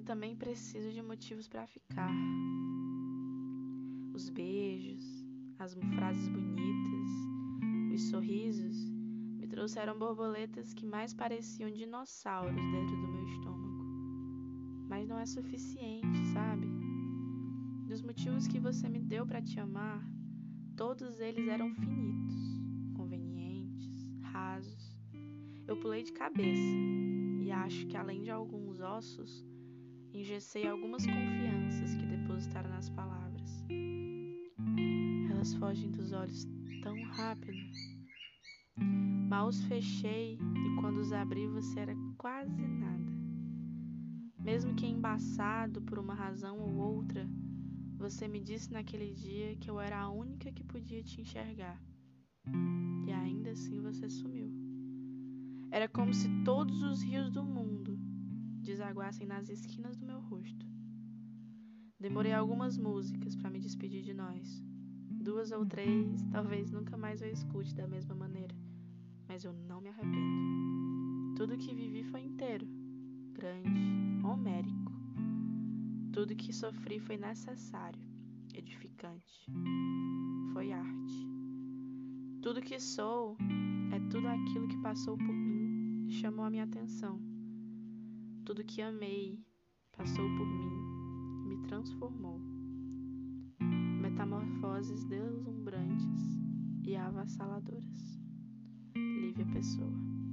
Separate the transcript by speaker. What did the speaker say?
Speaker 1: também preciso de motivos para ficar. Os beijos, as frases bonitas, os sorrisos me trouxeram borboletas que mais pareciam dinossauros dentro do meu estômago. Mas não é suficiente, sabe? Dos motivos que você me deu para te amar, todos eles eram finitos, convenientes, rasos. Eu pulei de cabeça e acho que além de alguns ossos, engessei algumas confianças que depositaram nas palavras. Elas fogem dos olhos tão rápido. Mal os fechei e quando os abri você era quase nada. Mesmo que embaçado por uma razão ou outra, você me disse naquele dia que eu era a única que podia te enxergar. E ainda assim você sumiu. Era como se todos os rios do mundo desaguassem nas esquinas do meu rosto. Demorei algumas músicas para me despedir de nós. Duas ou três, talvez nunca mais eu escute da mesma maneira, mas eu não me arrependo. Tudo que vivi foi inteiro, grande, homérico. Tudo que sofri foi necessário, edificante. Foi arte. Tudo que sou é tudo aquilo que passou por mim e chamou a minha atenção. Tudo que amei passou por mim me transformou. Metamorfoses deslumbrantes e avassaladoras. Lívia Pessoa.